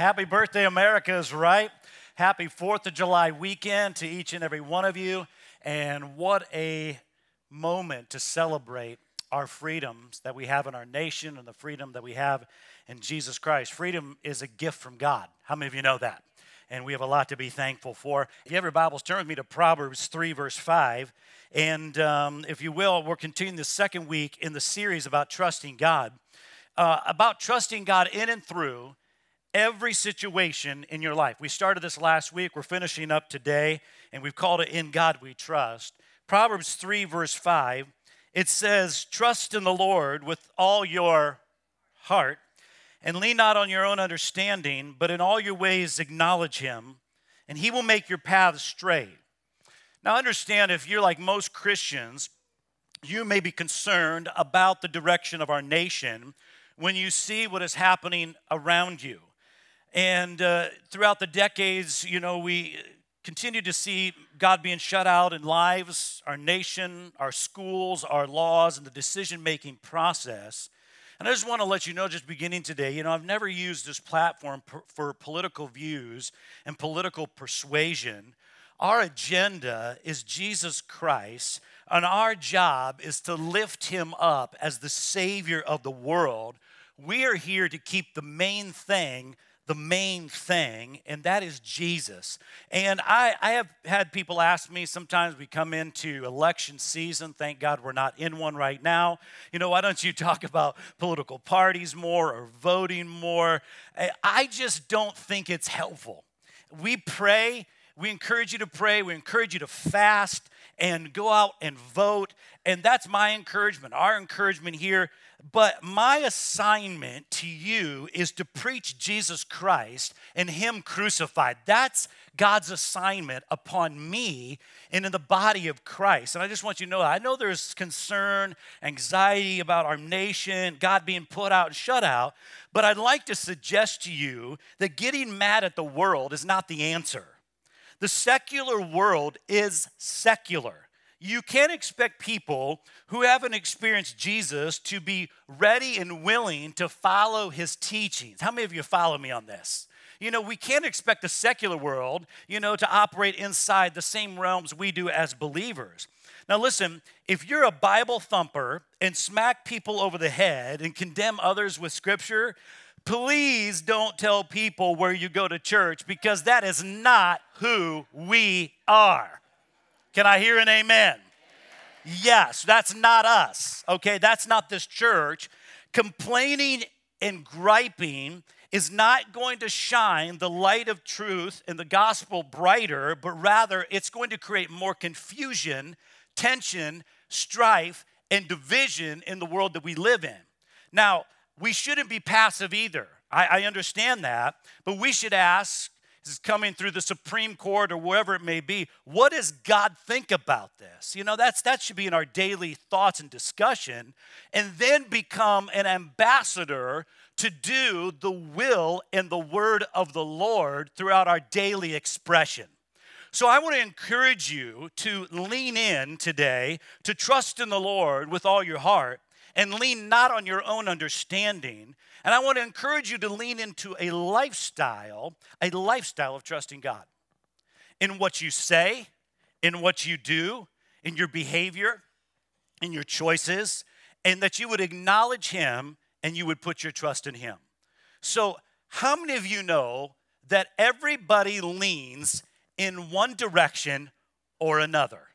Happy birthday, America is right. Happy 4th of July weekend to each and every one of you. And what a moment to celebrate our freedoms that we have in our nation and the freedom that we have in Jesus Christ. Freedom is a gift from God. How many of you know that? And we have a lot to be thankful for. If you have your Bibles, turn with me to Proverbs 3, verse 5. And um, if you will, we're continuing the second week in the series about trusting God uh, about trusting God in and through every situation in your life. We started this last week, we're finishing up today, and we've called it In God We Trust. Proverbs 3, verse 5, it says, Trust in the Lord with all your heart, and lean not on your own understanding, but in all your ways acknowledge him, and he will make your paths straight. Now, understand if you're like most Christians, you may be concerned about the direction of our nation when you see what is happening around you. And uh, throughout the decades, you know, we continue to see God being shut out in lives, our nation, our schools, our laws, and the decision making process. And I just want to let you know, just beginning today, you know, I've never used this platform per, for political views and political persuasion. Our agenda is Jesus Christ, and our job is to lift him up as the Savior of the world we are here to keep the main thing the main thing, and that is Jesus. And I, I, have had people ask me sometimes we come into election season. Thank God we're not in one right now. You know, why don't you talk about political parties more or voting more? I just don't think it's helpful. We pray, we encourage you to pray, we encourage you to fast and go out and vote. And that's my encouragement. Our encouragement here but my assignment to you is to preach Jesus Christ and Him crucified. That's God's assignment upon me and in the body of Christ. And I just want you to know I know there's concern, anxiety about our nation, God being put out and shut out, but I'd like to suggest to you that getting mad at the world is not the answer. The secular world is secular you can't expect people who haven't experienced Jesus to be ready and willing to follow his teachings. How many of you follow me on this? You know, we can't expect the secular world, you know, to operate inside the same realms we do as believers. Now, listen, if you're a Bible thumper and smack people over the head and condemn others with scripture, please don't tell people where you go to church because that is not who we are. Can I hear an amen? Yes, that's not us, okay? That's not this church. Complaining and griping is not going to shine the light of truth and the gospel brighter, but rather it's going to create more confusion, tension, strife, and division in the world that we live in. Now, we shouldn't be passive either. I, I understand that, but we should ask is coming through the Supreme Court or wherever it may be. What does God think about this? You know, that's that should be in our daily thoughts and discussion, and then become an ambassador to do the will and the word of the Lord throughout our daily expression. So I want to encourage you to lean in today, to trust in the Lord with all your heart, and lean not on your own understanding, and I want to encourage you to lean into a lifestyle, a lifestyle of trusting God in what you say, in what you do, in your behavior, in your choices, and that you would acknowledge Him and you would put your trust in Him. So, how many of you know that everybody leans in one direction or another?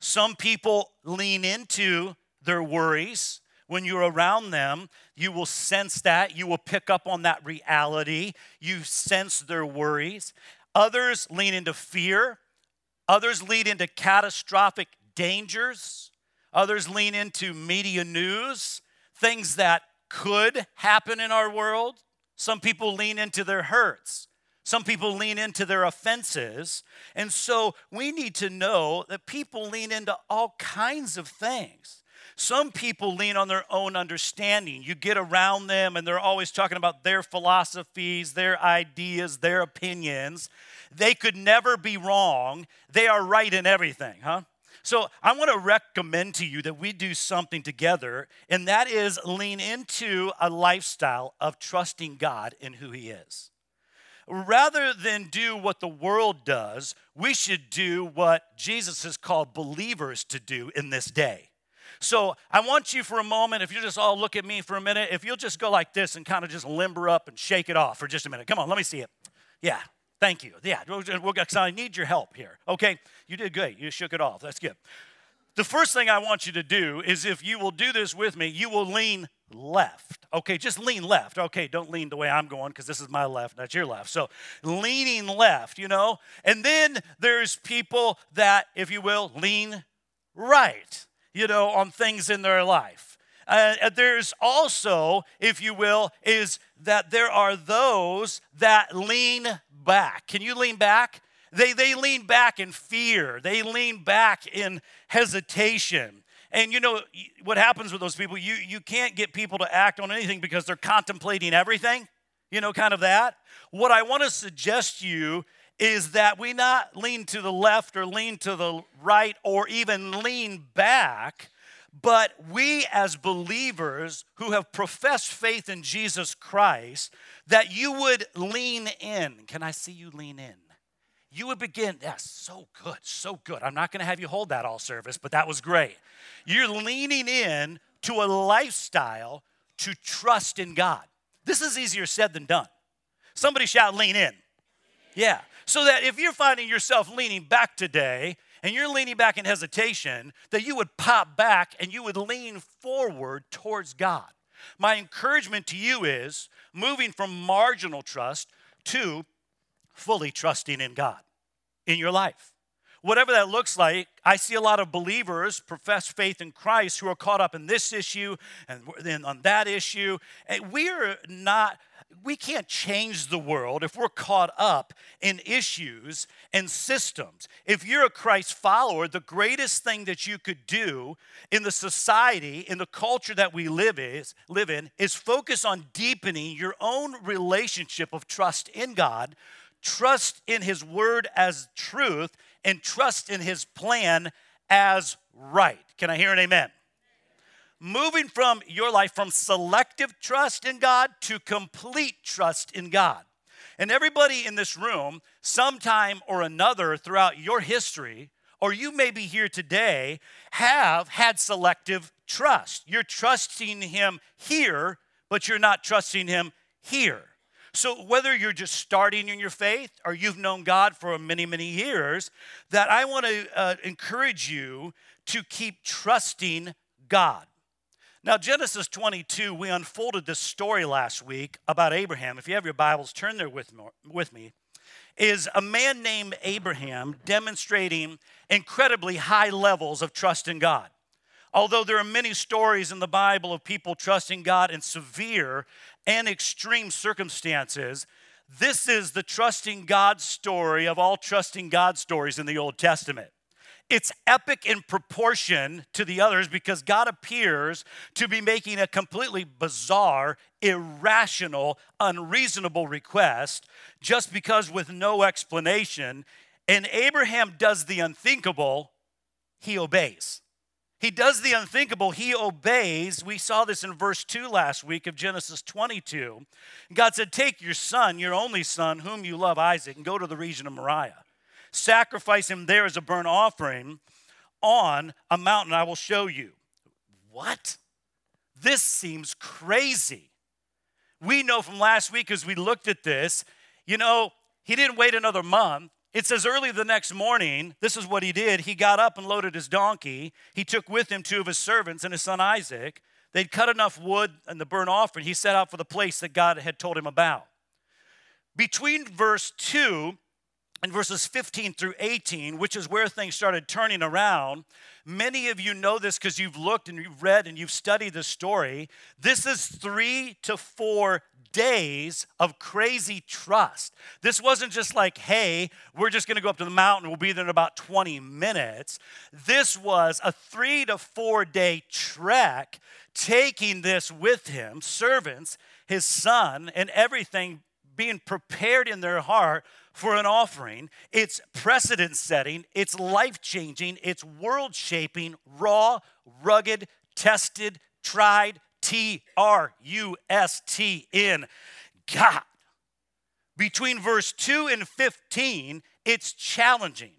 Some people lean into their worries, when you're around them, you will sense that. You will pick up on that reality. You sense their worries. Others lean into fear. Others lead into catastrophic dangers. Others lean into media news, things that could happen in our world. Some people lean into their hurts. Some people lean into their offenses. And so we need to know that people lean into all kinds of things. Some people lean on their own understanding. You get around them and they're always talking about their philosophies, their ideas, their opinions. They could never be wrong. They are right in everything, huh? So I want to recommend to you that we do something together, and that is lean into a lifestyle of trusting God in who He is. rather than do what the world does, we should do what Jesus has called believers to do in this day. So I want you for a moment, if you just all look at me for a minute, if you'll just go like this and kind of just limber up and shake it off for just a minute. Come on, let me see it. Yeah, thank you. Yeah, because I need your help here. Okay, you did great. You shook it off. That's good. The first thing I want you to do is if you will do this with me, you will lean left. Okay, just lean left. Okay, don't lean the way I'm going because this is my left, not your left. So leaning left, you know. And then there's people that, if you will, lean right, you know, on things in their life. Uh, there's also, if you will, is that there are those that lean back. Can you lean back? They, they lean back in fear, they lean back in hesitation. And you know what happens with those people? You, you can't get people to act on anything because they're contemplating everything, you know, kind of that. What I want to suggest you is that we not lean to the left or lean to the right or even lean back, but we as believers who have professed faith in Jesus Christ, that you would lean in. Can I see you lean in? you would begin, yes, so good, so good. I'm not going to have you hold that all service, but that was great. You're leaning in to a lifestyle to trust in God. This is easier said than done. Somebody shout, lean in. Yeah. So that if you're finding yourself leaning back today and you're leaning back in hesitation, that you would pop back and you would lean forward towards God. My encouragement to you is moving from marginal trust to fully trusting in God in your life. Whatever that looks like, I see a lot of believers profess faith in Christ who are caught up in this issue and then on that issue. And we're not, we can't change the world if we're caught up in issues and systems. If you're a Christ follower, the greatest thing that you could do in the society, in the culture that we live, is, live in, is focus on deepening your own relationship of trust in God trust in His word as truth, and trust in His plan as right. Can I hear an amen? Moving from your life from selective trust in God to complete trust in God. And everybody in this room, sometime or another throughout your history, or you may be here today, have had selective trust. You're trusting Him here, but you're not trusting Him here. So, whether you're just starting in your faith or you've known God for many, many years, that I want to uh, encourage you to keep trusting God. Now, Genesis 22, we unfolded this story last week about Abraham. If you have your Bibles, turn there with me. With me is a man named Abraham demonstrating incredibly high levels of trust in God. Although there are many stories in the Bible of people trusting God in severe and extreme circumstances, this is the trusting God story of all trusting God stories in the Old Testament. It's epic in proportion to the others because God appears to be making a completely bizarre, irrational, unreasonable request just because with no explanation. And Abraham does the unthinkable, he obeys. He does the unthinkable. He obeys. We saw this in verse 2 last week of Genesis 22. God said, Take your son, your only son, whom you love, Isaac, and go to the region of Moriah. Sacrifice him there as a burnt offering on a mountain I will show you. What? This seems crazy. We know from last week as we looked at this, you know, he didn't wait another month. It says early the next morning, this is what he did. He got up and loaded his donkey. He took with him two of his servants and his son Isaac. They'd cut enough wood and the burnt offering. He set out for the place that God had told him about. Between verse 2 and verses 15 through 18, which is where things started turning around, many of you know this because you've looked and you've read and you've studied the story. This is three to four days of crazy trust. This wasn't just like, hey, we're just going to go up to the mountain, we'll be there in about 20 minutes. This was a three to four day trek, taking this with him, servants, his son, and everything being prepared in their heart for an offering. It's precedent setting, it's life changing, it's world shaping, raw, rugged, tested, tried, T R U S T N, God. between verse 2 and 15, it's challenging.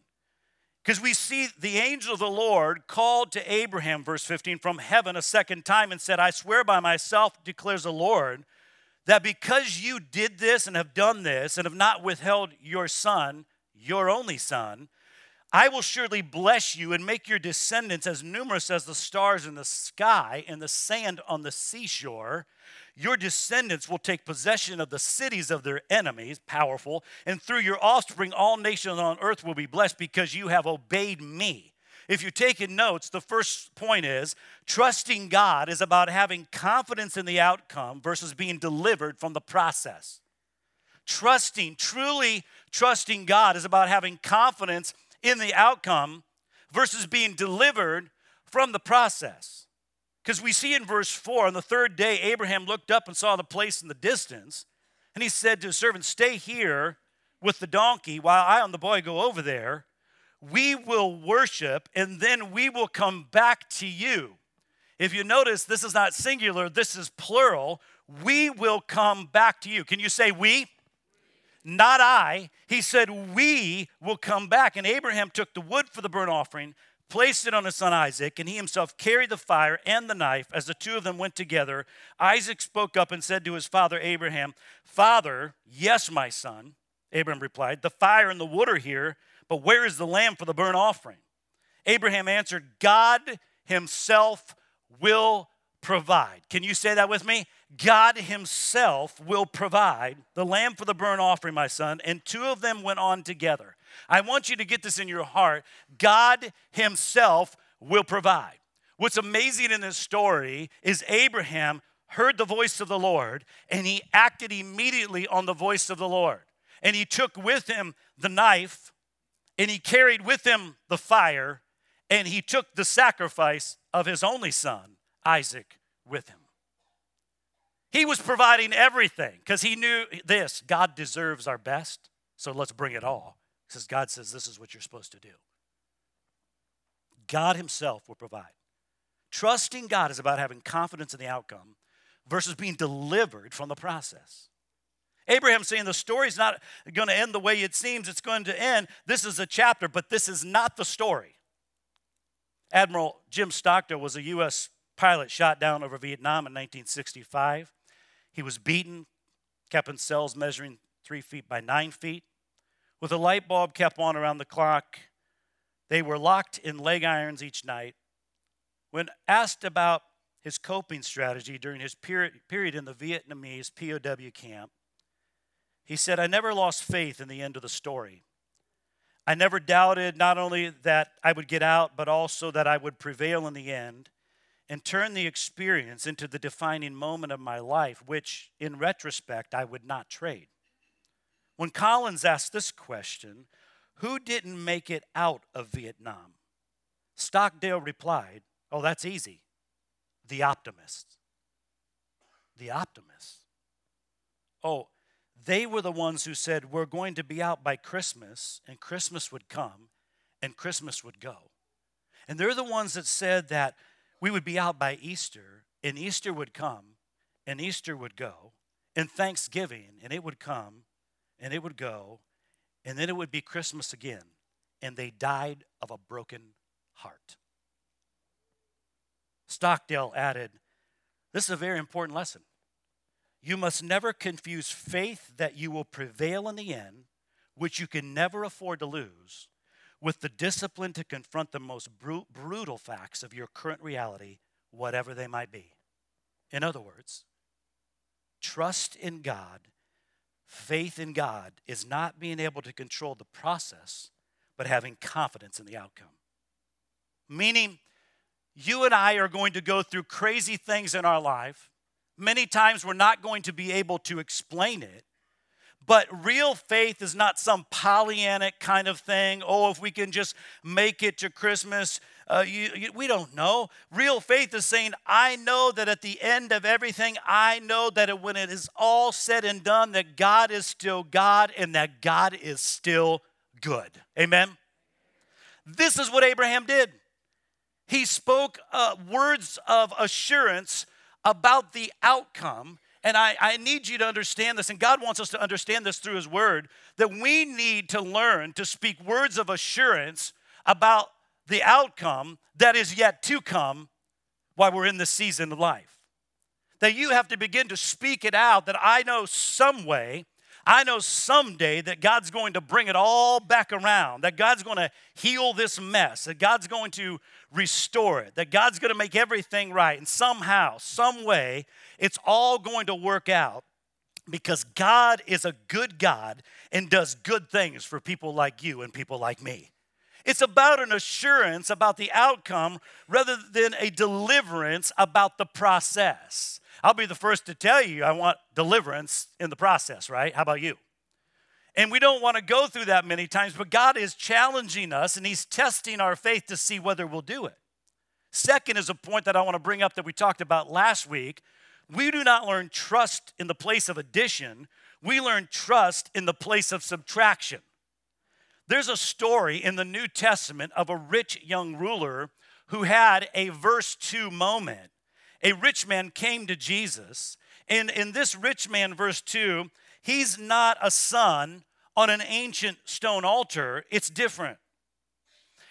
Because we see the angel of the Lord called to Abraham, verse 15, from heaven a second time and said, I swear by myself, declares the Lord, that because you did this and have done this and have not withheld your son, your only son, I will surely bless you and make your descendants as numerous as the stars in the sky and the sand on the seashore. Your descendants will take possession of the cities of their enemies, powerful, and through your offspring, all nations on earth will be blessed because you have obeyed me. If you're taking notes, the first point is trusting God is about having confidence in the outcome versus being delivered from the process. Trusting, truly trusting God is about having confidence in the outcome versus being delivered from the process. Because we see in verse 4 on the third day, Abraham looked up and saw the place in the distance. And he said to his servant, Stay here with the donkey while I and the boy go over there. We will worship and then we will come back to you. If you notice, this is not singular, this is plural. We will come back to you. Can you say we? Not I. He said, We will come back. And Abraham took the wood for the burnt offering placed it on his son Isaac, and he himself carried the fire and the knife as the two of them went together. Isaac spoke up and said to his father Abraham, Father, yes, my son. Abraham replied, The fire and the wood are here, but where is the lamb for the burnt offering? Abraham answered, God himself will provide. Can you say that with me? God himself will provide the lamb for the burnt offering, my son. And two of them went on together. I want you to get this in your heart. God Himself will provide. What's amazing in this story is Abraham heard the voice of the Lord and he acted immediately on the voice of the Lord. And he took with him the knife and he carried with him the fire and he took the sacrifice of his only son, Isaac, with him. He was providing everything because he knew this God deserves our best, so let's bring it all. Because God says this is what you're supposed to do. God Himself will provide. Trusting God is about having confidence in the outcome versus being delivered from the process. Abraham's saying the story's not going to end the way it seems it's going to end. This is a chapter, but this is not the story. Admiral Jim Stockdale was a U.S. pilot shot down over Vietnam in 1965. He was beaten, kept in cells measuring three feet by nine feet with a light bulb kept on around the clock. They were locked in leg irons each night. When asked about his coping strategy during his period, period in the Vietnamese POW camp, he said, I never lost faith in the end of the story. I never doubted not only that I would get out, but also that I would prevail in the end and turn the experience into the defining moment of my life, which in retrospect I would not trade. When Collins asked this question, who didn't make it out of Vietnam? Stockdale replied, Oh, that's easy. The optimists. The optimists. Oh, they were the ones who said, We're going to be out by Christmas, and Christmas would come, and Christmas would go. And they're the ones that said that we would be out by Easter, and Easter would come, and Easter would go, and Thanksgiving, and it would come, and it would go, and then it would be Christmas again. And they died of a broken heart. Stockdale added, This is a very important lesson. You must never confuse faith that you will prevail in the end, which you can never afford to lose, with the discipline to confront the most brutal facts of your current reality, whatever they might be. In other words, trust in God Faith in God is not being able to control the process, but having confidence in the outcome. Meaning, you and I are going to go through crazy things in our life. Many times we're not going to be able to explain it. But real faith is not some Pollyannic kind of thing. Oh, if we can just make it to Christmas, uh, you, you, we don't know. Real faith is saying, I know that at the end of everything, I know that it, when it is all said and done, that God is still God and that God is still good. Amen? This is what Abraham did. He spoke uh, words of assurance about the outcome And I, I need you to understand this, and God wants us to understand this through His Word, that we need to learn to speak words of assurance about the outcome that is yet to come while we're in this season of life. That you have to begin to speak it out that I know some way I know someday that God's going to bring it all back around, that God's going to heal this mess, that God's going to restore it, that God's going to make everything right. And somehow, some way, it's all going to work out because God is a good God and does good things for people like you and people like me. It's about an assurance about the outcome rather than a deliverance about the process. I'll be the first to tell you I want deliverance in the process, right? How about you? And we don't want to go through that many times, but God is challenging us and He's testing our faith to see whether we'll do it. Second is a point that I want to bring up that we talked about last week. We do not learn trust in the place of addition, we learn trust in the place of subtraction. There's a story in the New Testament of a rich young ruler who had a verse 2 moment a rich man came to Jesus. And in this rich man, verse 2, he's not a son on an ancient stone altar, it's different.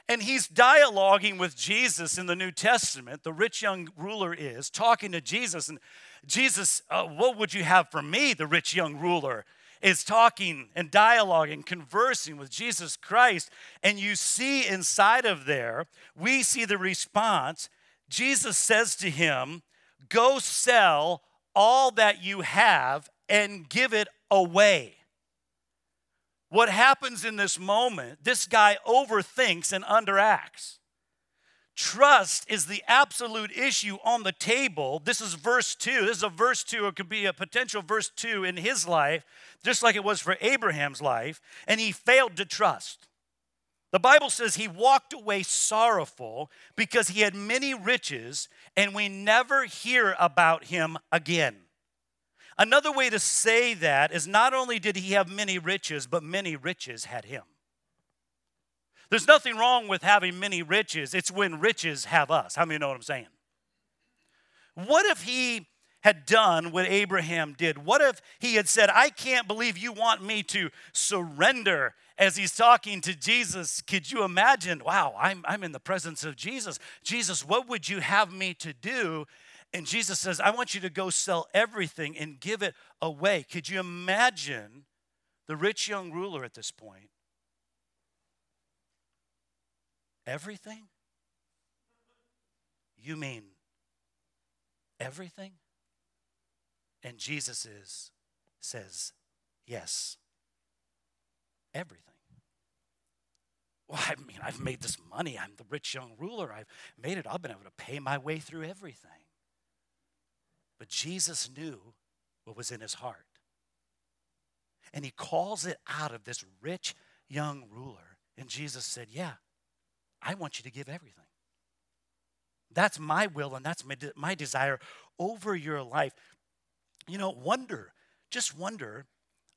And he's dialoguing with Jesus in the New Testament. The rich young ruler is talking to Jesus. And Jesus, uh, what would you have for me? The rich young ruler is talking and dialoguing, conversing with Jesus Christ. And you see inside of there, we see the response Jesus says to him, Go sell all that you have and give it away. What happens in this moment, this guy overthinks and underacts. Trust is the absolute issue on the table. This is verse 2. This is a verse 2, it could be a potential verse 2 in his life, just like it was for Abraham's life, and he failed to trust. The Bible says he walked away sorrowful because he had many riches, and we never hear about him again. Another way to say that is not only did he have many riches, but many riches had him. There's nothing wrong with having many riches, it's when riches have us. How many know what I'm saying? What if he had done what Abraham did? What if he had said, I can't believe you want me to surrender as he's talking to Jesus, could you imagine? Wow, I'm, I'm in the presence of Jesus. Jesus, what would you have me to do? And Jesus says, I want you to go sell everything and give it away. Could you imagine the rich young ruler at this point? Everything? You mean everything? And Jesus is, says, Yes everything. Well, I mean, I've made this money. I'm the rich young ruler. I've made it. I've been able to pay my way through everything. But Jesus knew what was in his heart. And he calls it out of this rich young ruler. And Jesus said, Yeah, I want you to give everything. That's my will and that's my, de- my desire over your life. You know, wonder, just wonder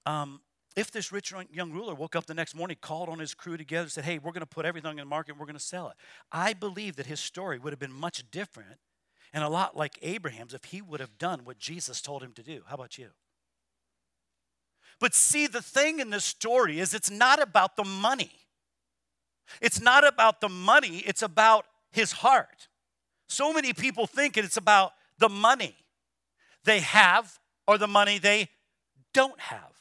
um, if this rich young ruler woke up the next morning, called on his crew together, said, Hey, we're going to put everything in the market, and we're going to sell it. I believe that his story would have been much different and a lot like Abraham's if he would have done what Jesus told him to do. How about you? But see, the thing in this story is it's not about the money. It's not about the money, it's about his heart. So many people think it's about the money they have or the money they don't have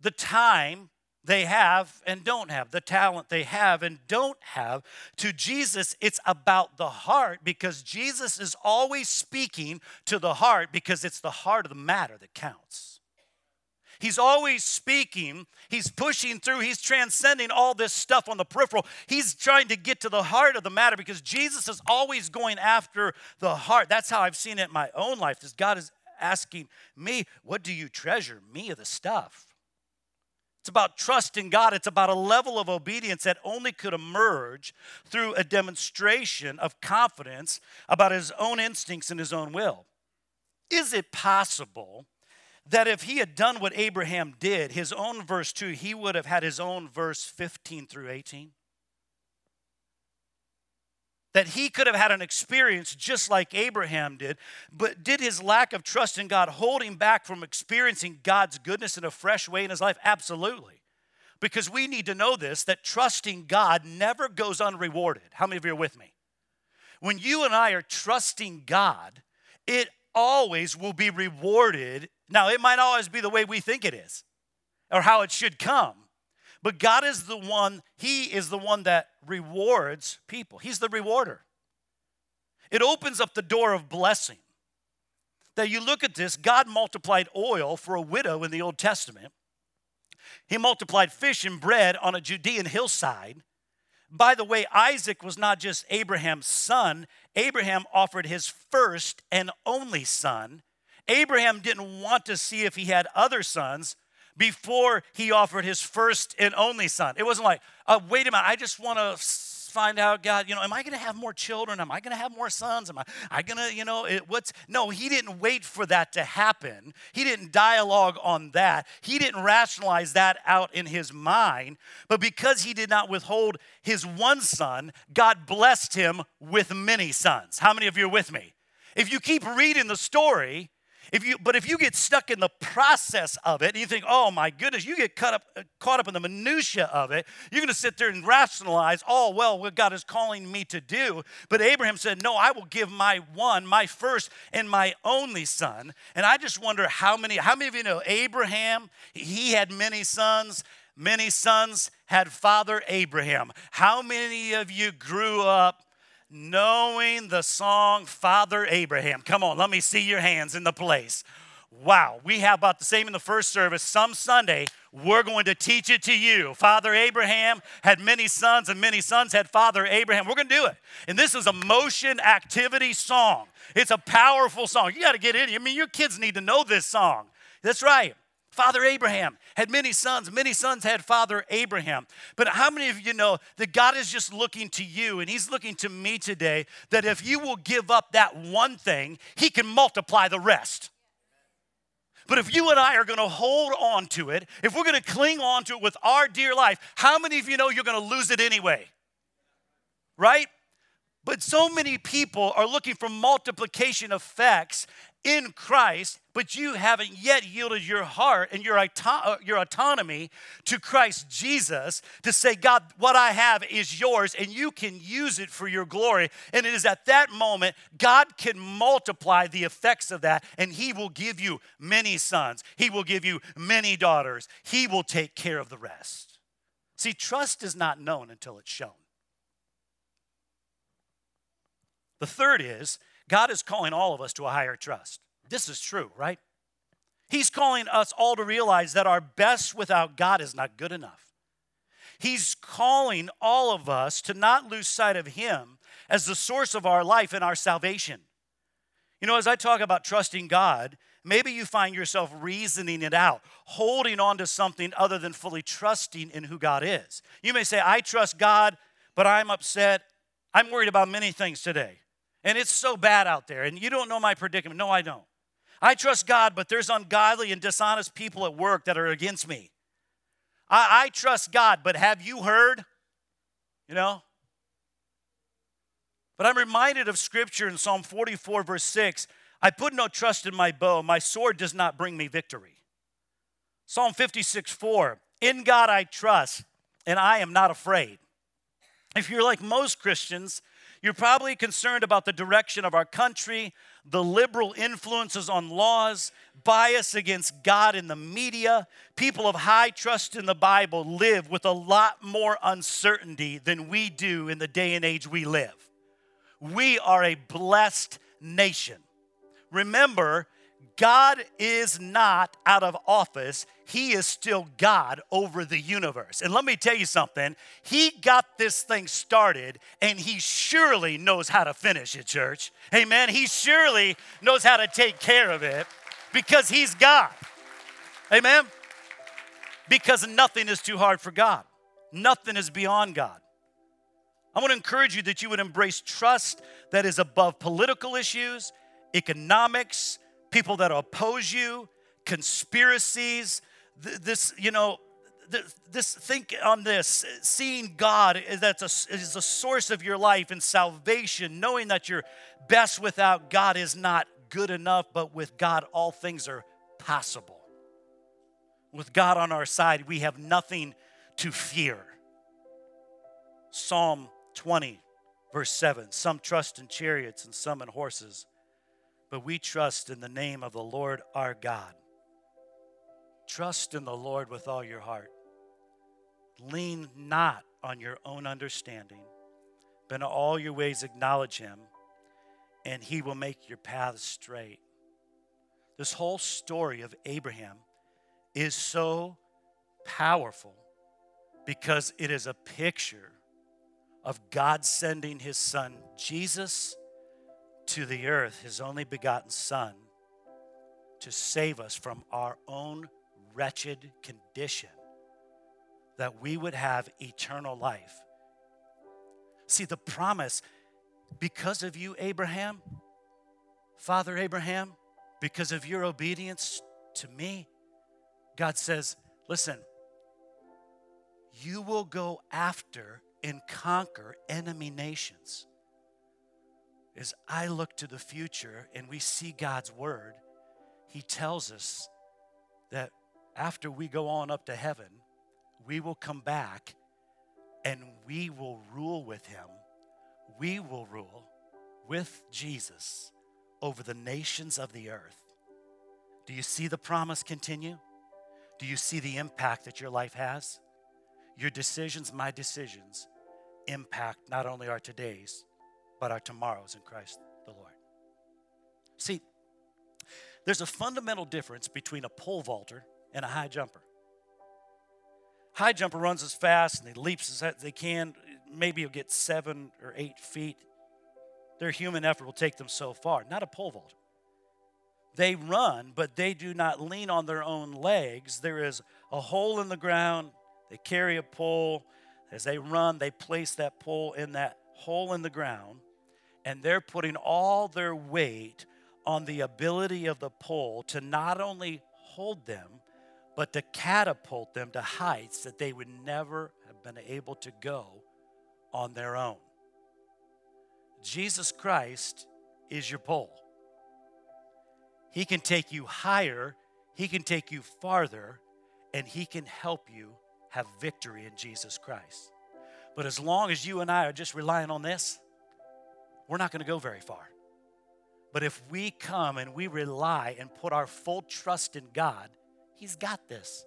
the time they have and don't have, the talent they have and don't have. To Jesus, it's about the heart because Jesus is always speaking to the heart because it's the heart of the matter that counts. He's always speaking, he's pushing through, he's transcending all this stuff on the peripheral. He's trying to get to the heart of the matter because Jesus is always going after the heart. That's how I've seen it in my own life. Is God is asking me, what do you treasure? Me or the stuff? It's about trust in God. It's about a level of obedience that only could emerge through a demonstration of confidence about his own instincts and his own will. Is it possible that if he had done what Abraham did, his own verse 2, he would have had his own verse 15 through 18? That he could have had an experience just like Abraham did, but did his lack of trust in God hold him back from experiencing God's goodness in a fresh way in his life? Absolutely. Because we need to know this that trusting God never goes unrewarded. How many of you are with me? When you and I are trusting God, it always will be rewarded. Now, it might always be the way we think it is or how it should come. But God is the one, He is the one that rewards people. He's the rewarder. It opens up the door of blessing. That you look at this, God multiplied oil for a widow in the Old Testament. He multiplied fish and bread on a Judean hillside. By the way, Isaac was not just Abraham's son, Abraham offered his first and only son. Abraham didn't want to see if he had other sons before he offered his first and only son. It wasn't like, uh, wait a minute, I just want to find out, God, you know, am I going to have more children? Am I going to have more sons? Am I, I going to, you know, it, what's, no, he didn't wait for that to happen. He didn't dialogue on that. He didn't rationalize that out in his mind. But because he did not withhold his one son, God blessed him with many sons. How many of you are with me? If you keep reading the story, if you, but if you get stuck in the process of it, and you think, oh my goodness, you get caught up, uh, caught up in the minutia of it, you're going to sit there and rationalize, oh, well, what God is calling me to do. But Abraham said, no, I will give my one, my first, and my only son. And I just wonder how many, how many of you know Abraham, he had many sons. Many sons had Father Abraham. How many of you grew up knowing the song Father Abraham. Come on, let me see your hands in the place. Wow, we have about the same in the first service. Some Sunday, we're going to teach it to you. Father Abraham had many sons, and many sons had Father Abraham. We're going to do it. And this is a motion activity song. It's a powerful song. You got to get in. I mean, your kids need to know this song. That's right. Father Abraham had many sons. Many sons had Father Abraham. But how many of you know that God is just looking to you and He's looking to me today that if you will give up that one thing, He can multiply the rest. But if you and I are going to hold on to it, if we're going to cling on to it with our dear life, how many of you know you're going to lose it anyway? Right? But so many people are looking for multiplication effects in Christ, but you haven't yet yielded your heart and your, uh, your autonomy to Christ Jesus to say, God, what I have is yours, and you can use it for your glory. And it is at that moment God can multiply the effects of that, and He will give you many sons, He will give you many daughters, He will take care of the rest. See, trust is not known until it's shown. The third is God is calling all of us to a higher trust. This is true, right? He's calling us all to realize that our best without God is not good enough. He's calling all of us to not lose sight of Him as the source of our life and our salvation. You know, as I talk about trusting God, maybe you find yourself reasoning it out, holding on to something other than fully trusting in who God is. You may say, I trust God, but I'm upset. I'm worried about many things today. And it's so bad out there. And you don't know my predicament. No, I don't. I trust God, but there's ungodly and dishonest people at work that are against me. I, I trust God, but have you heard? You know? But I'm reminded of scripture in Psalm 44, verse 6 I put no trust in my bow, my sword does not bring me victory. Psalm 56, 4 In God I trust, and I am not afraid. If you're like most Christians, you're probably concerned about the direction of our country, the liberal influences on laws, bias against God in the media. People of high trust in the Bible live with a lot more uncertainty than we do in the day and age we live. We are a blessed nation. Remember, God is not out of office. He is still God over the universe. And let me tell you something. He got this thing started and he surely knows how to finish it, church. Amen. He surely knows how to take care of it because he's God. Amen. Because nothing is too hard for God, nothing is beyond God. I want to encourage you that you would embrace trust that is above political issues, economics, people that oppose you, conspiracies, this, you know, this think on this seeing God that's a, is a source of your life and salvation, knowing that your best without God is not good enough, but with God, all things are possible. With God on our side, we have nothing to fear. Psalm 20, verse 7 Some trust in chariots and some in horses, but we trust in the name of the Lord our God. Trust in the Lord with all your heart. Lean not on your own understanding, but in all your ways acknowledge him, and he will make your paths straight. This whole story of Abraham is so powerful because it is a picture of God sending his son, Jesus, to the earth, his only begotten son, to save us from our own wretched condition, that we would have eternal life. See, the promise, because of you, Abraham, Father Abraham, because of your obedience to me, God says, listen, you will go after and conquer enemy nations. As I look to the future and we see God's word, He tells us that after we go on up to heaven, we will come back and we will rule with Him. We will rule with Jesus over the nations of the earth. Do you see the promise continue? Do you see the impact that your life has? Your decisions, my decisions, impact not only our todays, but our tomorrows in Christ the Lord. See, there's a fundamental difference between a pole vaulter and a high jumper. High jumper runs as fast and they leaps as they can. Maybe you'll get seven or eight feet. Their human effort will take them so far. Not a pole vaulter. They run, but they do not lean on their own legs. There is a hole in the ground they carry a pole. As they run, they place that pole in that hole in the ground, and they're putting all their weight on the ability of the pole to not only hold them, but to catapult them to heights that they would never have been able to go on their own. Jesus Christ is your pole. He can take you higher, He can take you farther, and He can help you have victory in Jesus Christ. But as long as you and I are just relying on this, we're not going to go very far. But if we come and we rely and put our full trust in God, He's got this.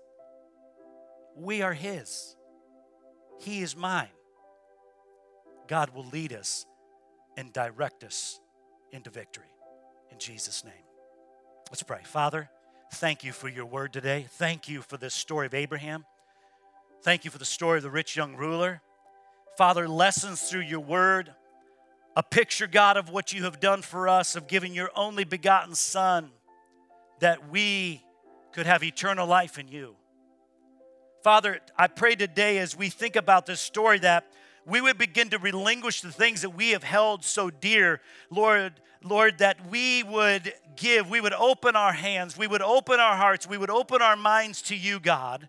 We are His, He is mine. God will lead us and direct us into victory. In Jesus' name. Let's pray. Father, thank you for your word today. Thank you for this story of Abraham. Thank you for the story of the rich young ruler. Father, lessons through your word, a picture, God, of what you have done for us, of giving your only begotten Son that we could have eternal life in you. Father, I pray today as we think about this story that we would begin to relinquish the things that we have held so dear, Lord, Lord, that we would give, we would open our hands, we would open our hearts, we would open our minds to you, God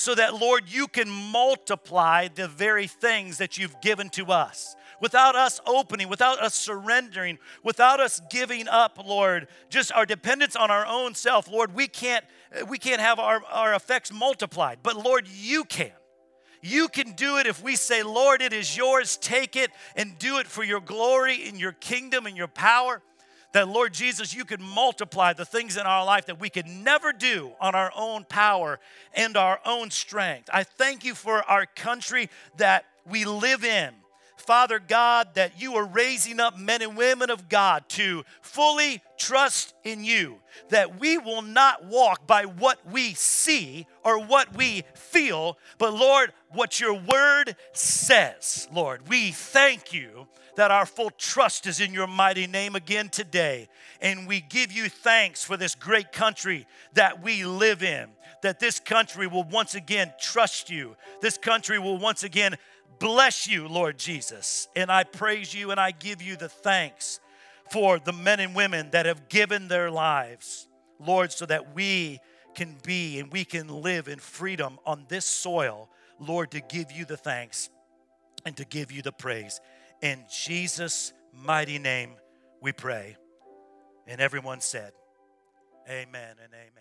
so that, Lord, you can multiply the very things that you've given to us. Without us opening, without us surrendering, without us giving up, Lord, just our dependence on our own self, Lord, we can't, we can't have our, our effects multiplied. But Lord, you can. You can do it if we say, Lord, it is yours, take it and do it for your glory in your kingdom and your power that, Lord Jesus, you could multiply the things in our life that we could never do on our own power and our own strength. I thank you for our country that we live in. Father God, that you are raising up men and women of God to fully trust in you, that we will not walk by what we see or what we feel, but Lord, what your word says. Lord, we thank you that our full trust is in your mighty name again today. And we give you thanks for this great country that we live in, that this country will once again trust you. This country will once again bless you, Lord Jesus. And I praise you and I give you the thanks for the men and women that have given their lives, Lord, so that we can be and we can live in freedom on this soil, Lord, to give you the thanks and to give you the praise. In Jesus' mighty name we pray. And everyone said, Amen and amen.